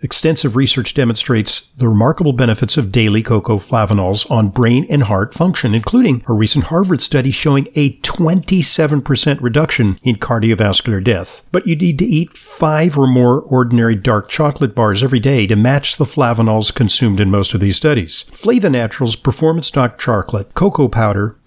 Extensive research demonstrates the remarkable benefits of daily cocoa flavanols on brain and heart function, including a recent Harvard study showing a 27% reduction in cardiovascular death. But you need to eat five or more ordinary dark chocolate bars every day to match the flavanols consumed in most of these studies. Flava Naturals Performance Dark Chocolate, cocoa powder,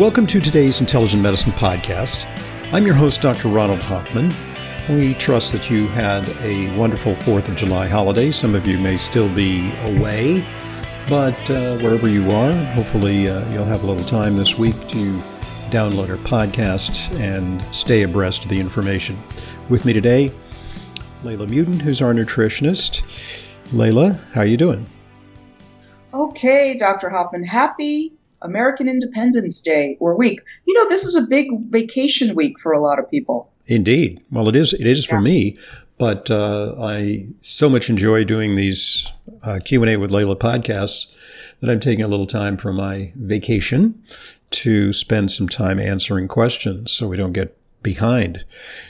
Welcome to today's Intelligent Medicine Podcast. I'm your host, Dr. Ronald Hoffman. We trust that you had a wonderful 4th of July holiday. Some of you may still be away, but uh, wherever you are, hopefully uh, you'll have a little time this week to download our podcast and stay abreast of the information. With me today, Leyla Muedin, who's our nutritionist. Leyla, how are you doing? Okay, Dr. Hoffman. Happy American Independence Day or week. You know, this is a big vacation week for a lot of people. Indeed. Well, it is. It is yeah. for me. But uh, I so much enjoy doing these uh, Q and A with Leyla podcasts that I'm taking a little time from my vacation to spend some time answering questions, so we don't get behind.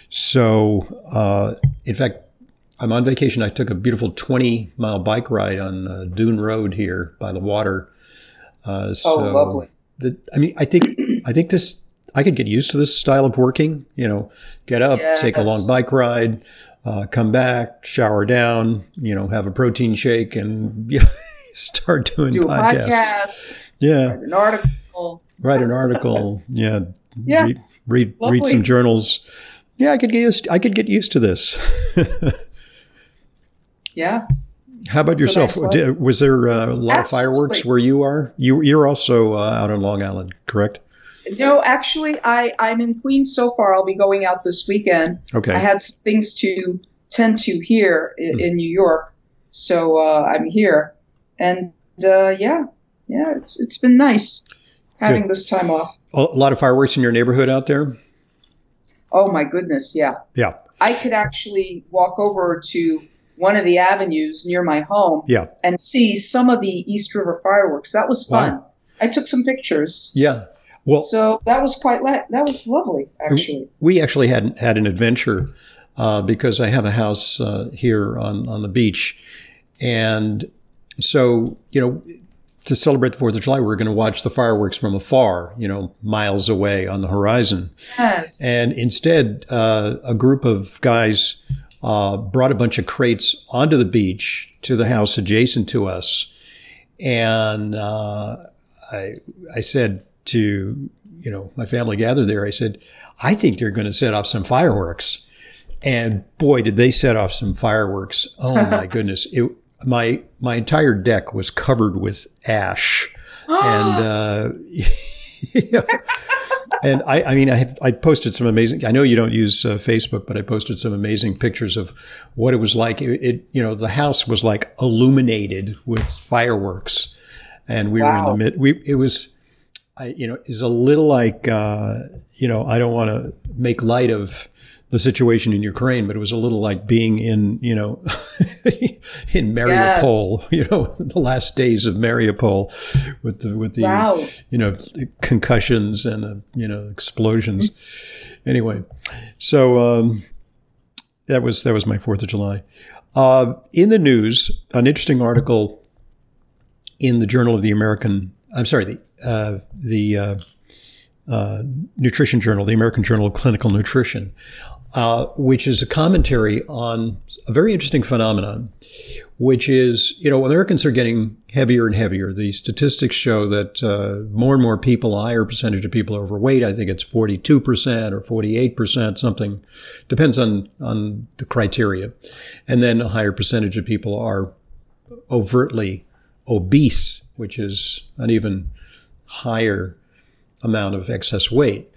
So, uh, in fact, I'm on vacation. I took a beautiful 20 mile bike ride on uh, Dune Road here by the water uh, oh, so oh, lovely. The, I mean, I think I think this I could get used to this style of working. You know, get up, yes. take a long bike ride, uh, come back, shower down. You know, have a protein shake, and you know, start doing Do podcasts. podcast. Yeah, write an article. Write an article. yeah. Yeah. Read read, read some journals. Yeah, I could get used. I could get used to this. yeah. How about yourself? Was there uh, a lot Absolutely. of fireworks where you are? You you're also uh, out on Long Island, correct? No, actually, I I'm in Queens so far. I'll be going out this weekend. Okay. I had some things to tend to here in, mm. in New York, so uh, I'm here, and uh, yeah, yeah, it's it's been nice having Good. this time off. A lot of fireworks in your neighborhood out there. Oh my goodness, yeah. Yeah. I could actually walk over to one of the avenues near my home yeah. and see some of the East River fireworks. That was fun. Wow. I took some pictures. Yeah. Well, so that was quite la- that was lovely actually. We actually had had an adventure uh, because I have a house uh, here on on the beach, and so you know to celebrate the Fourth of July, we are going to watch the fireworks from afar, you know, miles away on the horizon. Yes. And instead, uh, a group of guys uh, brought a bunch of crates onto the beach to the house adjacent to us. And uh, I, I said to, you know, my family gathered there, I said, I think they're going to set off some fireworks. And boy, did they set off some fireworks. Oh my goodness. It, my, my entire deck was covered with ash. and, uh, you know, and I, I mean, I have, I posted some amazing. I know you don't use uh, Facebook, but I posted some amazing pictures of what it was like. It, it, you know, the house was like illuminated with fireworks, and we wow. were in the mid. We it was, I you know, is a little like uh, you know, I don't want to make light of the situation in Ukraine, but it was a little like being in, you know, in Mariupol, yes. you know, the last days of Mariupol with the, with the, wow. you know, concussions and, the, you know, explosions. anyway, so, um, that was, that was my 4th of July. Uh, in the news, an interesting article in the Journal of the American, I'm sorry, the, uh, the, uh, uh, Nutrition Journal, the American Journal of Clinical Nutrition, uh, which is a commentary on a very interesting phenomenon, which is, you know, Americans are getting heavier and heavier. The statistics show that uh, more and more people, a higher percentage of people are overweight. I think it's 42% or 48%, something, depends on, on the criteria. And then a higher percentage of people are overtly obese, which is an even higher amount of excess weight.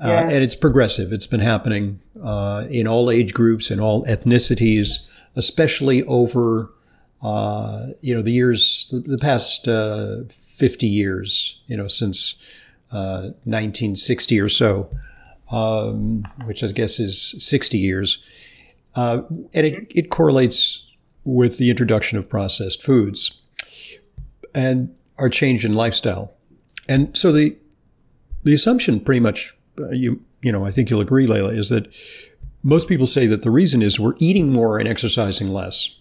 Uh, yes. and it's progressive. It's been happening uh, in all age groups and all ethnicities, especially over uh, you know the years, the past uh, fifty years. You know since 1960 uh, or so, um, which I guess is sixty years, uh, and it, it correlates with the introduction of processed foods and our change in lifestyle. And so the the assumption pretty much uh, you you know I think you'll agree, Leyla, is that most people say that the reason is we're eating more and exercising less.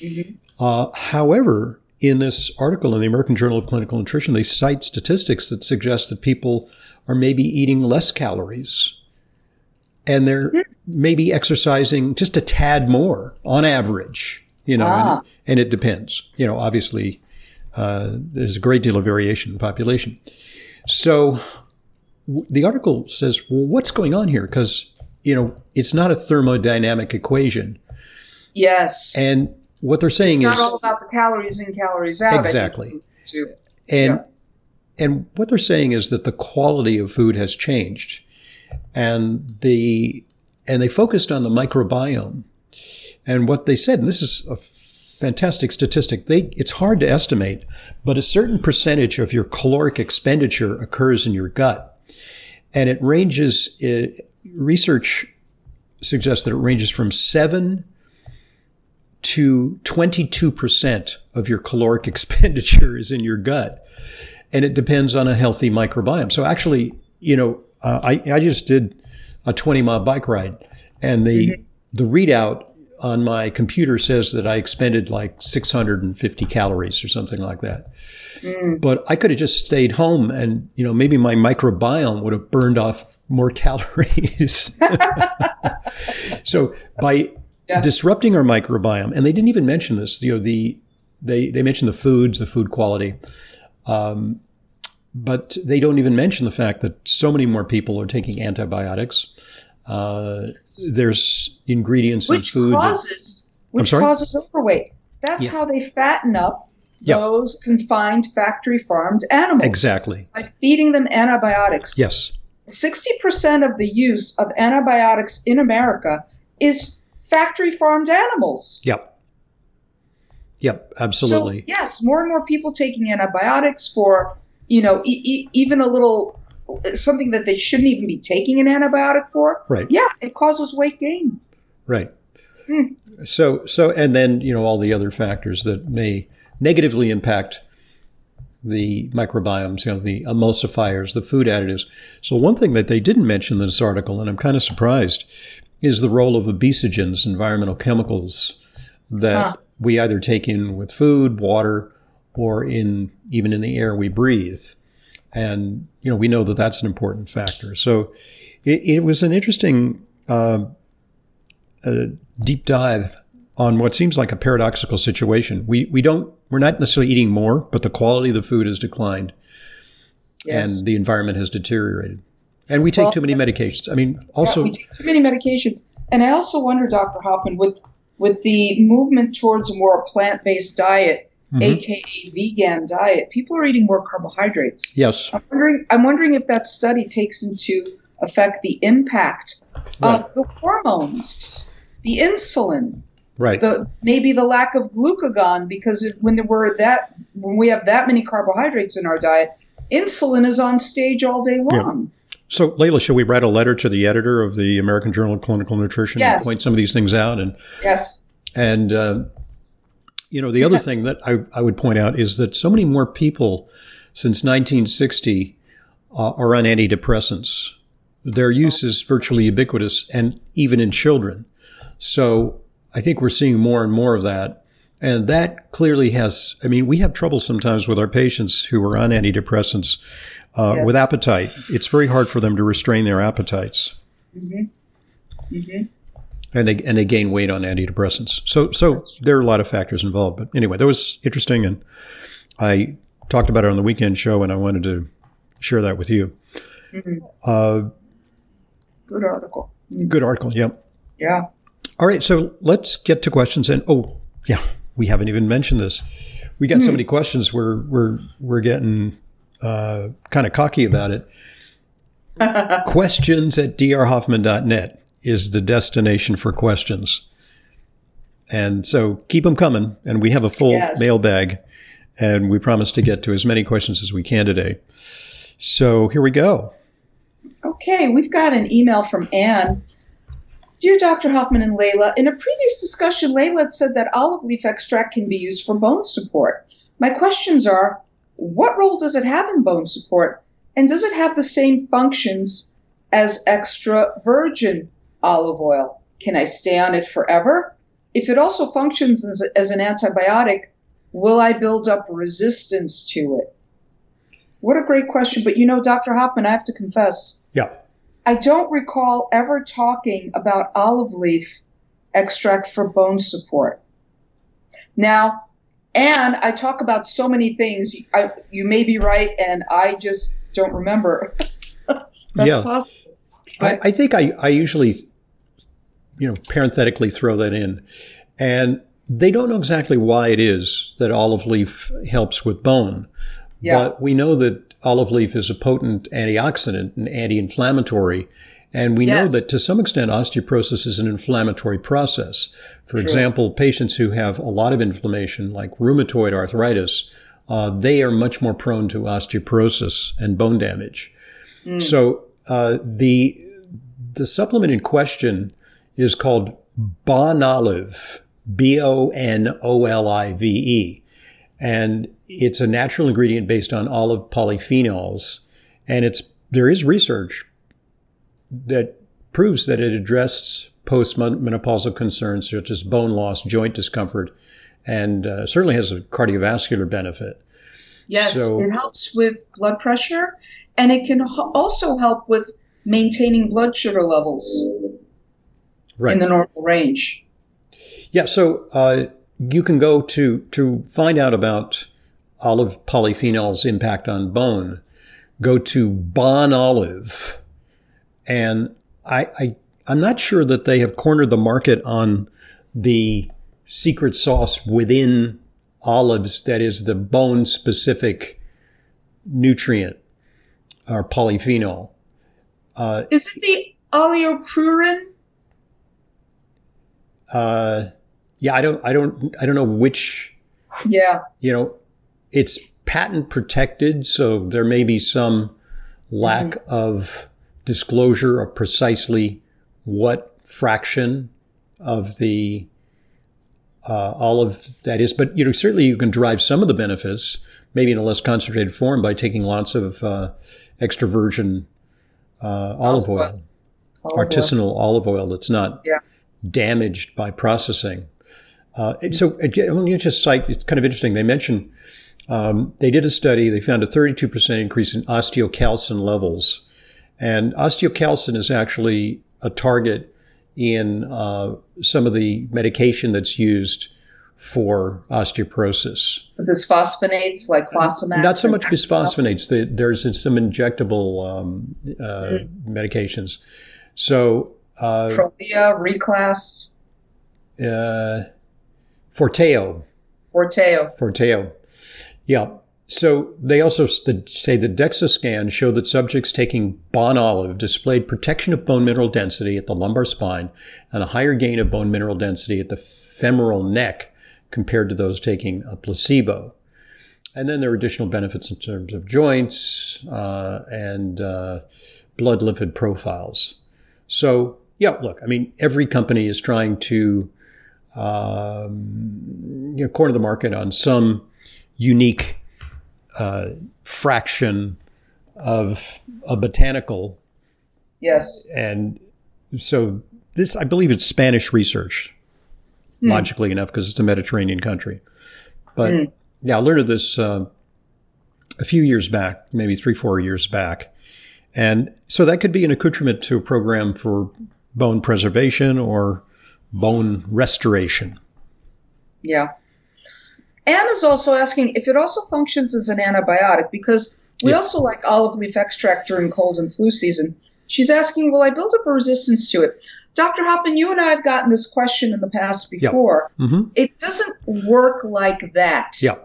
Mm-hmm. Uh, however, in this article in the American Journal of Clinical Nutrition, they cite statistics that suggest that people are maybe eating less calories and they're mm-hmm. maybe exercising just a tad more on average, you know, ah. and, and, it depends. You know, obviously, uh, there's a great deal of variation in the population. So the article says, well, what's going on here? Because, you know, it's not a thermodynamic equation. Yes. And what they're saying is it's not is all about the calories in, calories out. Exactly. And, yeah. and what they're saying is that the quality of food has changed. And the, and they focused on the microbiome. And what they said, and this is a fantastic statistic. They, it's hard to estimate, but a certain percentage of your caloric expenditure occurs in your gut. And it ranges, it, research suggests that it ranges from 7 to 22% of your caloric expenditure is in your gut. And it depends on a healthy microbiome. So actually, you know, uh, I, I just did a 20 mile bike ride and the, mm-hmm. the readout on my computer says that I expended like 650 calories or something like that. Mm. But I could have just stayed home and, you know, maybe my microbiome would have burned off more calories. so by yeah. disrupting our microbiome, and they didn't even mention this, you know, the, they, they mentioned the foods, the food quality. Um, but they don't even mention the fact that so many more people are taking antibiotics. Uh, there's ingredients which in food. Causes, that, which causes overweight. That's yeah. how they fatten up yep. those confined factory farmed animals. Exactly. By feeding them antibiotics. Yes. 60% of the use of antibiotics in America is factory farmed animals. Yep. Yep, absolutely. So, yes, more and more people taking antibiotics for, you know, e- e- even a little something that they shouldn't even be taking an antibiotic for. Right. Yeah, it causes weight gain. Right. Hmm. So so and then, you know, all the other factors that may negatively impact the microbiomes, you know, the emulsifiers, the food additives. So one thing that they didn't mention in this article, and I'm kind of surprised, is the role of obesogens, environmental chemicals that huh. we either take in with food, water, or in even in the air we breathe. And you know, we know that that's an important factor. So it, it was an interesting uh, deep dive on what seems like a paradoxical situation. We we don't we're not necessarily eating more, but the quality of the food has declined, yes. and the environment has deteriorated, and we take well, too many medications. I mean, also yeah, we take too many medications, and I also wonder, Dr. Hoffman, with with the movement towards a more plant based diet, mm-hmm. aka vegan diet, people are eating more carbohydrates. Yes, I'm wondering. I'm wondering if that study takes into effect the impact right. of the hormones, the insulin, right the maybe the lack of glucagon because when we're that when we have that many carbohydrates in our diet insulin is on stage all day long yeah. so leyla should we write a letter to the editor of the american journal of clinical nutrition yes. and point some of these things out and yes and uh, you know the other thing that I, I would point out is that so many more people since 1960 uh, are on antidepressants their use is virtually ubiquitous and even in children so I think we're seeing more and more of that. And that clearly has, I mean, we have trouble sometimes with our patients who are on antidepressants uh, yes. with appetite. It's very hard for them to restrain their appetites. Mm-hmm. hmm and they and they gain weight on antidepressants. So so there are a lot of factors involved. But anyway, that was interesting, and I talked about it on the weekend show, and I wanted to share that with you. hmm Uh, Good article. good article. Yep. Yeah. All right, so let's get to questions. And oh, yeah, we haven't even mentioned this. We got so many questions. We're we're we're getting uh, kind of cocky about it. questions at drhoffman.net is the destination for questions. And so keep them coming. And we have a full Yes. mailbag, and we promise to get to as many questions as we can today. So here we go. Okay, we've got an email from Anne. Dear Dr. Hoffman and Leyla, in a previous discussion, Leyla had said that olive leaf extract can be used for bone support. My questions are what role does it have in bone support? And does it have the same functions as extra virgin olive oil? Can I stay on it forever? If it also functions as, as an antibiotic, will I build up resistance to it? What a great question. But you know, Dr. Hoffman, I have to confess, Yeah. I don't recall ever talking about olive leaf extract for bone support. Now, and I talk about so many things. I, you may be right, and I just don't remember. That's Yeah. possible. I, I think I, I usually, you know, parenthetically throw that in. And they don't know exactly why it is that olive leaf helps with bone. Yeah. But we know that olive leaf is a potent antioxidant and anti inflammatory. And we Yes. know that to some extent, osteoporosis is an inflammatory process. For True. example, patients who have a lot of inflammation, like rheumatoid arthritis, uh, they are much more prone to osteoporosis and bone damage. So uh, the the supplement in question is called Bon Olive, B O N O L I V E, and it's a natural ingredient based on olive polyphenols, and it's there is research that proves that it addresses postmenopausal concerns such as bone loss, joint discomfort, and uh, certainly has a cardiovascular benefit. Yes, So- it helps with blood pressure, and it can also help with maintaining blood sugar levels Right. in the normal range. Yeah, so uh, you can go to to find out about olive polyphenol's impact on bone. Go to Bon Olive, and I, I I'm not sure that they have cornered the market on the secret sauce within olives that is the bone specific nutrient or polyphenol. Uh, Is it the oleuropein? Uh, yeah, I don't I don't I don't know which Yeah. you know, it's patent protected, so there may be some lack of disclosure of precisely what fraction of the uh, olive that is. But you know, certainly you can derive some of the benefits, maybe in a less concentrated form, by taking lots of uh, extra virgin uh, olive Olive oil. oil, Olive oil. artisanal olive oil that's not Yeah. Damaged by processing. Uh, so again, let me just cite, it's kind of interesting. They mentioned um, they did a study, they found a 32% increase in osteocalcin levels. And osteocalcin is actually a target in uh, some of the medication that's used for osteoporosis. Bisphosphonates like Fosamax. Not so much bisphosphonates. The- There's some injectable um, uh, medications. So uh, Prolia, Reclast, uh, Forteo, Forteo. Forteo. Yeah. So they also say the DEXA scan showed that subjects taking Bon Olive displayed protection of bone mineral density at the lumbar spine and a higher gain of bone mineral density at the femoral neck compared to those taking a placebo. And then there are additional benefits in terms of joints uh, and uh, blood lipid profiles. So, yeah, look, I mean, every company is trying to um, you know, corner the market on some unique uh, fraction of a botanical. Yes. And so this, I believe it's Spanish research, logically enough, because it's a Mediterranean country. But yeah, I learned of this uh, a few years back, maybe three, four years back. And so that could be an accoutrement to a program for bone preservation or bone restoration. Yeah. Anne is also asking if it also functions as an antibiotic because we yeah. also like olive leaf extract during cold and flu season. She's asking, will I build up a resistance to it? Dr. Hoffman, you and I have gotten this question in the past before. Yeah. Mm-hmm. It doesn't work like that. Yeah.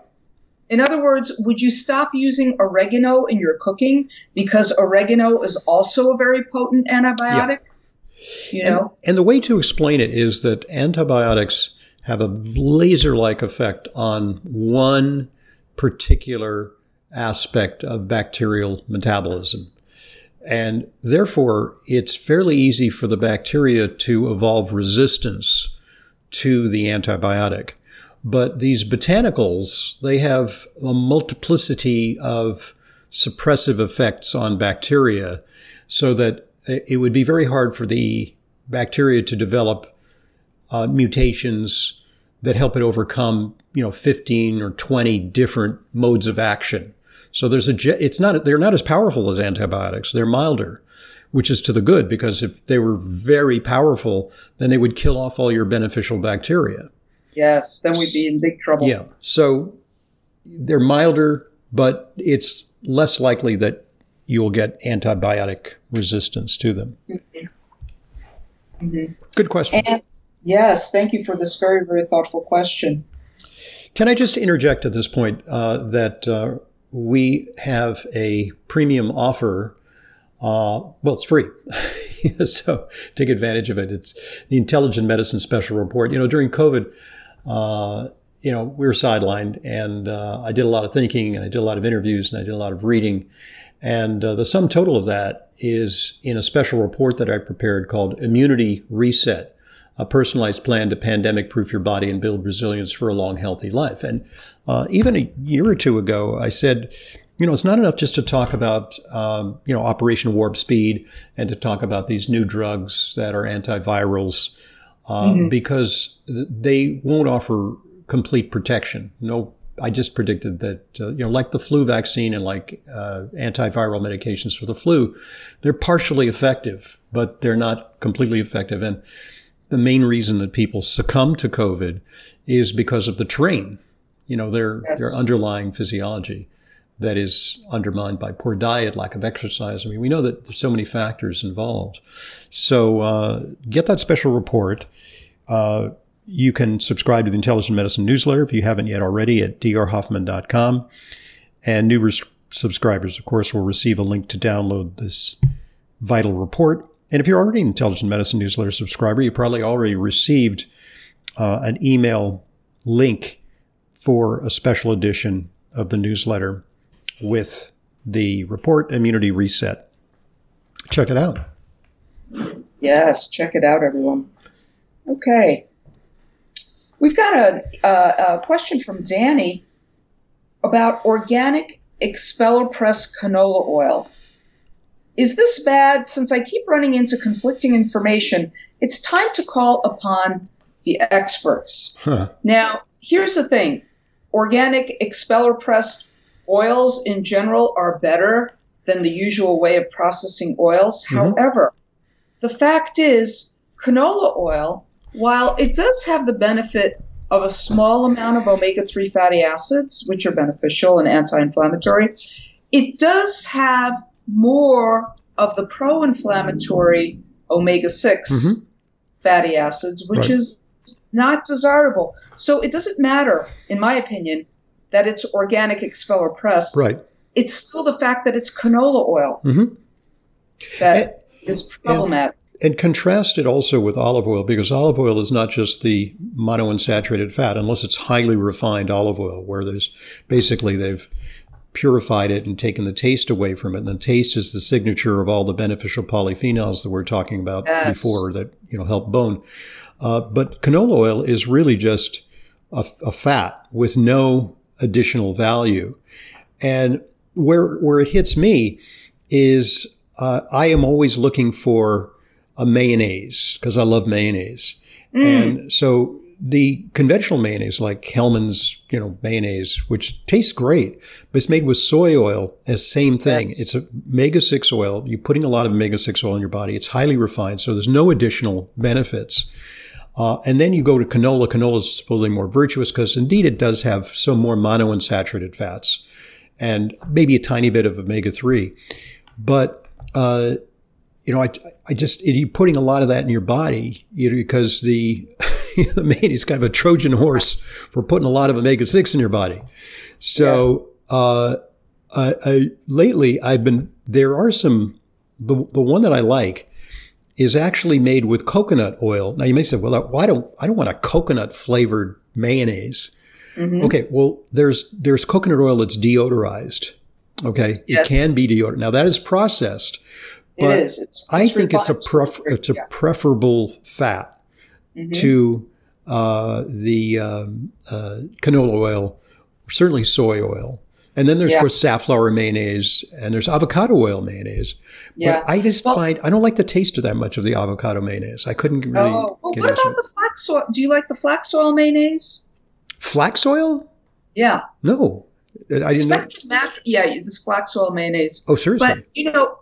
In other words, would you stop using oregano in your cooking because oregano is also a very potent antibiotic? Yeah. You and, know? and the way to explain it is that antibiotics have a laser like effect on one particular aspect of bacterial metabolism. And therefore, it's fairly easy for the bacteria to evolve resistance to the antibiotic. But these botanicals, they have a multiplicity of suppressive effects on bacteria so that it would be very hard for the bacteria to develop uh, mutations that help it overcome, you know, 15 or 20 different modes of action. So there's a, it's not, they're not as powerful as antibiotics. They're milder, which is to the good because if they were very powerful, then they would kill off all your beneficial bacteria. Yes, then we'd be in big trouble. Yeah. So they're milder, but it's less likely that you will get antibiotic resistance to them. Mm-hmm. Mm-hmm. Good question. And, yes, thank you for this very, very thoughtful question. Can I just interject at this point uh, that uh, we have a premium offer. Uh, well, it's free. so take advantage of it. It's the Intelligent Medicine Special Report. You know, during COVID, uh, you know, we were sidelined and uh, I did a lot of thinking and I did a lot of interviews and I did a lot of reading. And uh, the sum total of that is in a special report that I prepared called Immunity Reset a personalized plan to pandemic proof your body and build resilience for a long, healthy life. And uh, even a year or two ago, I said, you know, it's not enough just to talk about, um, you know, Operation Warp Speed and to talk about these new drugs that are antivirals uh, mm-hmm. because they won't offer complete protection. No, I just predicted that, uh, you know, like the flu vaccine and like uh, antiviral medications for the flu, they're partially effective, but they're not completely effective. And the main reason that people succumb to COVID is because of the terrain, you know, their, yes. their underlying physiology that is undermined by poor diet, lack of exercise. I mean, we know that there's so many factors involved. So uh, get that special report. Uh, you can subscribe to the Intelligent Medicine newsletter if you haven't yet already at drhoffman.com. And new res- subscribers, of course, will receive a link to download this vital report and if you're already an Intelligent Medicine newsletter subscriber, you probably already received uh, an email link for a special edition of the newsletter with the report Immunity Reset. Check it out. Yes, check it out, everyone. Okay. We've got a, a, a question from Danny about organic expeller press canola oil. Is this bad? Since I keep running into conflicting information, it's time to call upon the experts. Huh. Now, here's the thing organic expeller pressed oils in general are better than the usual way of processing oils. Mm-hmm. However, the fact is, canola oil, while it does have the benefit of a small amount of omega 3 fatty acids, which are beneficial and anti inflammatory, it does have more of the pro inflammatory omega 6 mm-hmm. fatty acids, which right. is not desirable. So it doesn't matter, in my opinion, that it's organic expeller press. Right. It's still the fact that it's canola oil mm-hmm. that and, is problematic. And, contrast it also with olive oil because olive oil is not just the monounsaturated fat, unless it's highly refined olive oil, where there's basically they've purified it and taken the taste away from it. And the taste is the signature of all the beneficial polyphenols that we're talking about yes. before that you know help bone. Uh, but canola oil is really just a, a fat with no additional value. And where where it hits me is uh, I am always looking for a mayonnaise because I love mayonnaise. Mm. And so the conventional mayonnaise, like Hellmann's, you know, mayonnaise, which tastes great, but it's made with soy oil, as same thing. Yes. It's a omega six oil. You're putting a lot of omega six oil in your body. It's highly refined, so there's no additional benefits. Uh, and then you go to canola. Canola is supposedly more virtuous because indeed it does have some more monounsaturated fats and maybe a tiny bit of omega three. But uh, you know, I, I just you're putting a lot of that in your body you know, because the the mayonnaise is kind of a Trojan horse for putting a lot of omega six in your body. So Yes. uh, I, I, lately I've been there are some the the one that I like is actually made with coconut oil. Now you may say, well, why don't I don't want a coconut flavored mayonnaise? Mhm. Okay, well, there's there's coconut oil that's deodorized. Okay, Yes. it can be deodorant. Now that is processed. It but is. It's, I think it's a pref- it's a Yeah. preferable fat Mhm. to uh, the um, uh, canola oil, or certainly soy oil. And then there's Yeah. of course safflower mayonnaise, and there's avocado oil mayonnaise. Yeah. But I just Well- find I don't like the taste of that much of the avocado mayonnaise. I couldn't really. oh, well, what about it. the flax oil? Do you like the flax oil mayonnaise? flax oil? Yeah. No, I didn't. Know. Spectrum Master, yeah, this flax oil mayonnaise. Oh, seriously? But you know,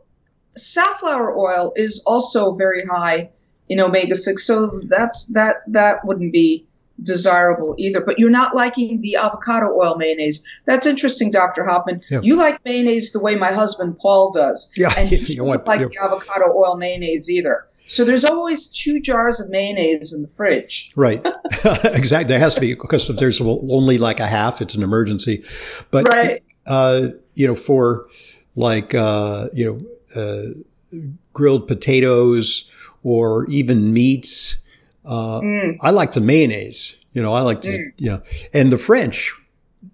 safflower oil is also very high in omega six, so that's that that wouldn't be desirable either. But you're not liking the avocado oil mayonnaise. That's interesting, Dr. Hoffman. Yeah. You like mayonnaise the way my husband Paul does, yeah, and he you doesn't like Yeah. the avocado oil mayonnaise either. So there's always two jars of mayonnaise in the fridge. Right. exactly. There has to be because if there's only like a half, it's an emergency. But Right. uh, you know, for like uh, you know, grilled potatoes or even meats, uh, Mm. I like the mayonnaise. You know, I like to, you know, and the French,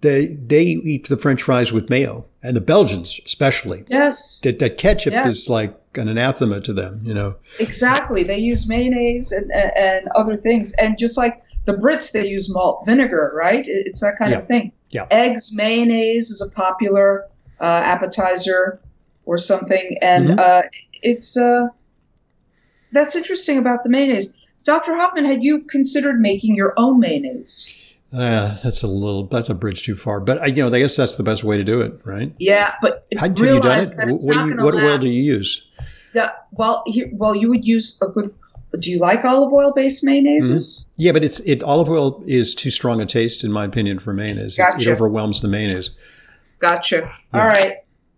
they they eat the French fries with mayo, and the Belgians especially. Yes. That that ketchup Yes. is like an anathema to them. You know. Exactly. They use mayonnaise and, and, and other things. And just like the Brits, they use malt vinegar, right? It's that kind Yeah. of thing. Yeah. Eggs, mayonnaise is a popular uh, appetizer or something. And Mhm. uh, it's uh, that's interesting about the mayonnaise. Dr. Hoffman, had you considered making your own mayonnaise? Uh, that's a little, that's a bridge too far. But I, you know, I guess that's the best way to do it, right? Yeah, but How have you done it? realize that it's What, do you, what oil do you use? Yeah, well, here, well, you would use a good. Do you like olive oil based mayonnaises? Yeah, but it's it olive oil is too strong a taste, in my opinion, for mayonnaise. It- It, overwhelms the mayonnaise. Gotcha. All right.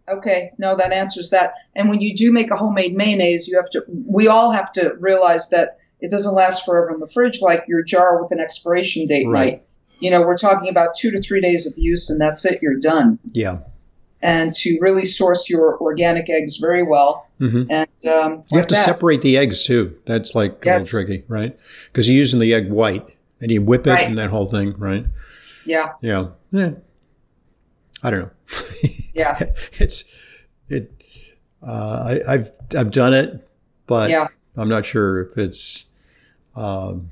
Okay. No, that answers that. And when you do make a homemade mayonnaise, you have to, we all have to realize that it doesn't last forever in the fridge like your jar with an expiration date Right. might. You know, we're talking about two to three days of use and that's it, you're done. Yeah. And to really source your organic eggs very well. hmm And um, You like have to that. separate the eggs too. That's like Yes. a little tricky, right? Because you're using the egg white and you whip it Right. and that whole thing, right? Yeah. Yeah. Yeah. I don't know. Yeah. it's it. Uh, I, I've I've done it, but Yeah. I'm not sure if it's um,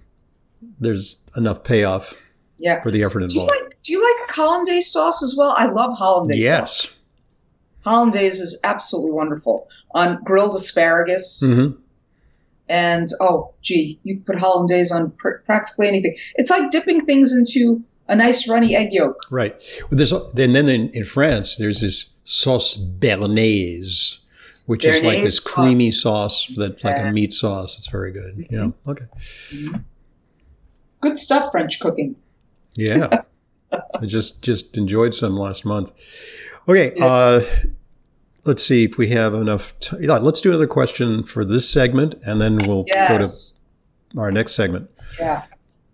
there's enough payoff Yeah. for the effort involved. Do you like, do you like hollandaise sauce as well? I love hollandaise sauce. Yes. Hollandaise is absolutely wonderful on grilled asparagus. hmm And oh, gee, you can put hollandaise on pr- practically anything. It's like dipping things into a nice runny egg yolk. Right. Well, there's and then in, in France there's this sauce bernaise, which is like this sauce. creamy sauce that's like a meat sauce. It's very good. Mm-hmm. Yeah. Okay. Good stuff, French cooking. Yeah. I just just enjoyed some last month. Okay. Yeah. Uh, let's see if we have enough. T- yeah, let's do another question for this segment, and then we'll Yes. go to our next segment. Yeah.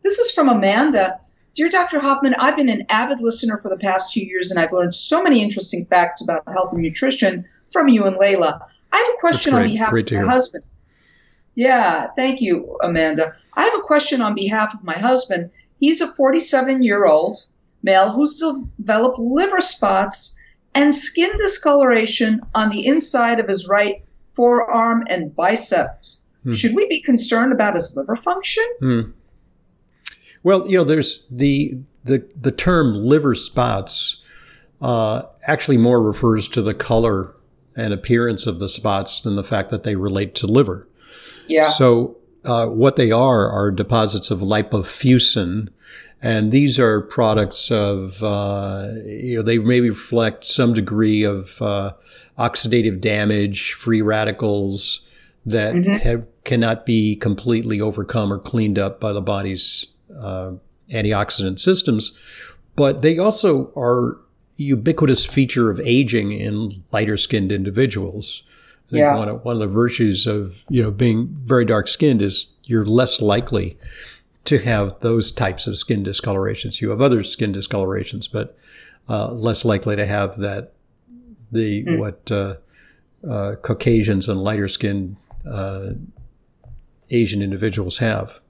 This is from Amanda. Dear Dr. Hoffman, I've been an avid listener for the past two years and I've learned so many interesting facts about health and nutrition from you and Leyla. I have a question on behalf Great of my husband. Yeah, thank you, Amanda. I have a question on behalf of my husband. He's a 47 year old male who's developed liver spots and skin discoloration on the inside of his right forearm and biceps. Hmm. Should we be concerned about his liver function? Hmm. Well, you know, there's the the the term liver spots uh, actually more refers to the color and appearance of the spots than the fact that they relate to liver. Yeah. So uh, what they are are deposits of lipofuscin, and these are products of uh, you know they maybe reflect some degree of uh, oxidative damage, free radicals that mm-hmm. have, cannot be completely overcome or cleaned up by the body's uh, antioxidant systems, but they also are ubiquitous feature of aging in lighter skinned individuals. I think yeah. one of one of the virtues of you know being very dark skinned is you're less likely to have those types of skin discolorations. You have other skin discolorations, but uh, less likely to have that the mm. what uh, uh, Caucasians and lighter skinned uh, Asian individuals have.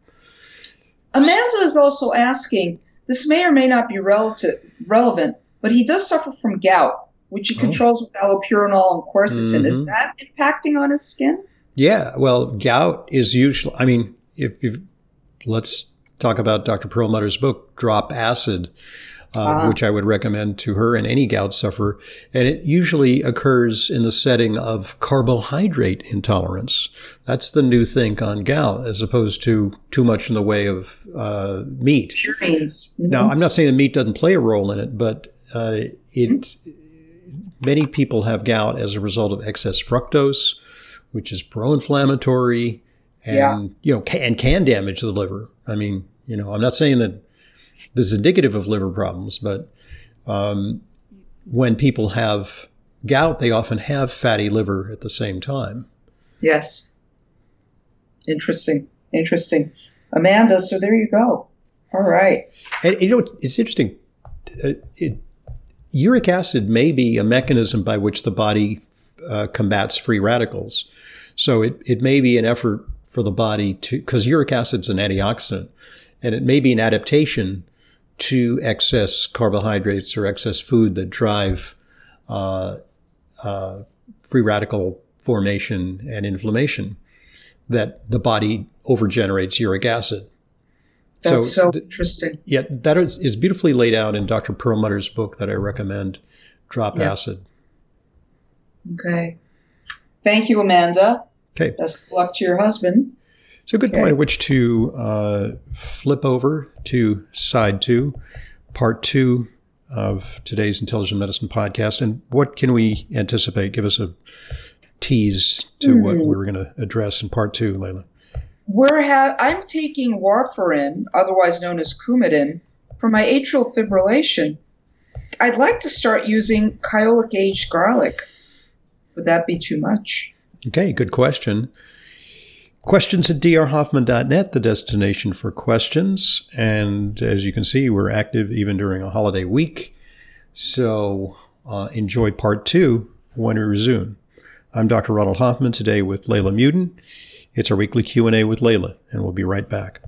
Amanda is also asking. This may or may not be relative, relevant, but he does suffer from gout, which he oh. controls with allopurinol and quercetin. Mm-hmm. Is that impacting on his skin? Yeah, well, gout is usually. I mean, if, if let's talk about Dr. Perlmutter's book, Drop Acid, uh, uh-huh. which I would recommend to her and any gout sufferer. And it usually occurs in the setting of carbohydrate intolerance. That's the new thing on gout, as opposed to too much in the way of uh, meat. Purines. Mm-hmm. Now, I'm not saying the meat doesn't play a role in it, but uh, it many people have gout as a result of excess fructose, which is pro-inflammatory and yeah. you know can, and can damage the liver. I mean, you know, I'm not saying that this is indicative of liver problems, but um, when people have gout, they often have fatty liver at the same time. Yes. Interesting. Interesting. Amanda, so there you go. All right. And you know, it's interesting. Uh, it, uric acid may be a mechanism by which the body uh, combats free radicals. So it, it may be an effort for the body to, because uric acid is an antioxidant, and it may be an adaptation to excess carbohydrates or excess food that drive uh, uh, free radical formation and inflammation that the body overgenerates uric acid. That's so, so interesting. Yeah, that is, is beautifully laid out in Dr. Perlmutter's book that I recommend, Drop yeah. Acid. Okay. Thank you, Amanda. Okay. Best luck to your husband. So, a good point at which to uh, flip over to side two, part two of today's Intelligent Medicine podcast. And what can we anticipate? Give us a tease to mm. what we are going to address in part two, Leyla. We're ha- I'm taking warfarin, otherwise known as Coumadin, for my atrial fibrillation. I'd like to start using Kyolic aged garlic. Would that be too much? Okay, good question. Questions at drhoffman.net, the destination for questions. And as you can see, we're active even during a holiday week. So uh, enjoy part two when we resume. I'm Dr. Ronald Hoffman today with Leyla Muedin. It's our weekly Q&A with Leyla, and we'll be right back.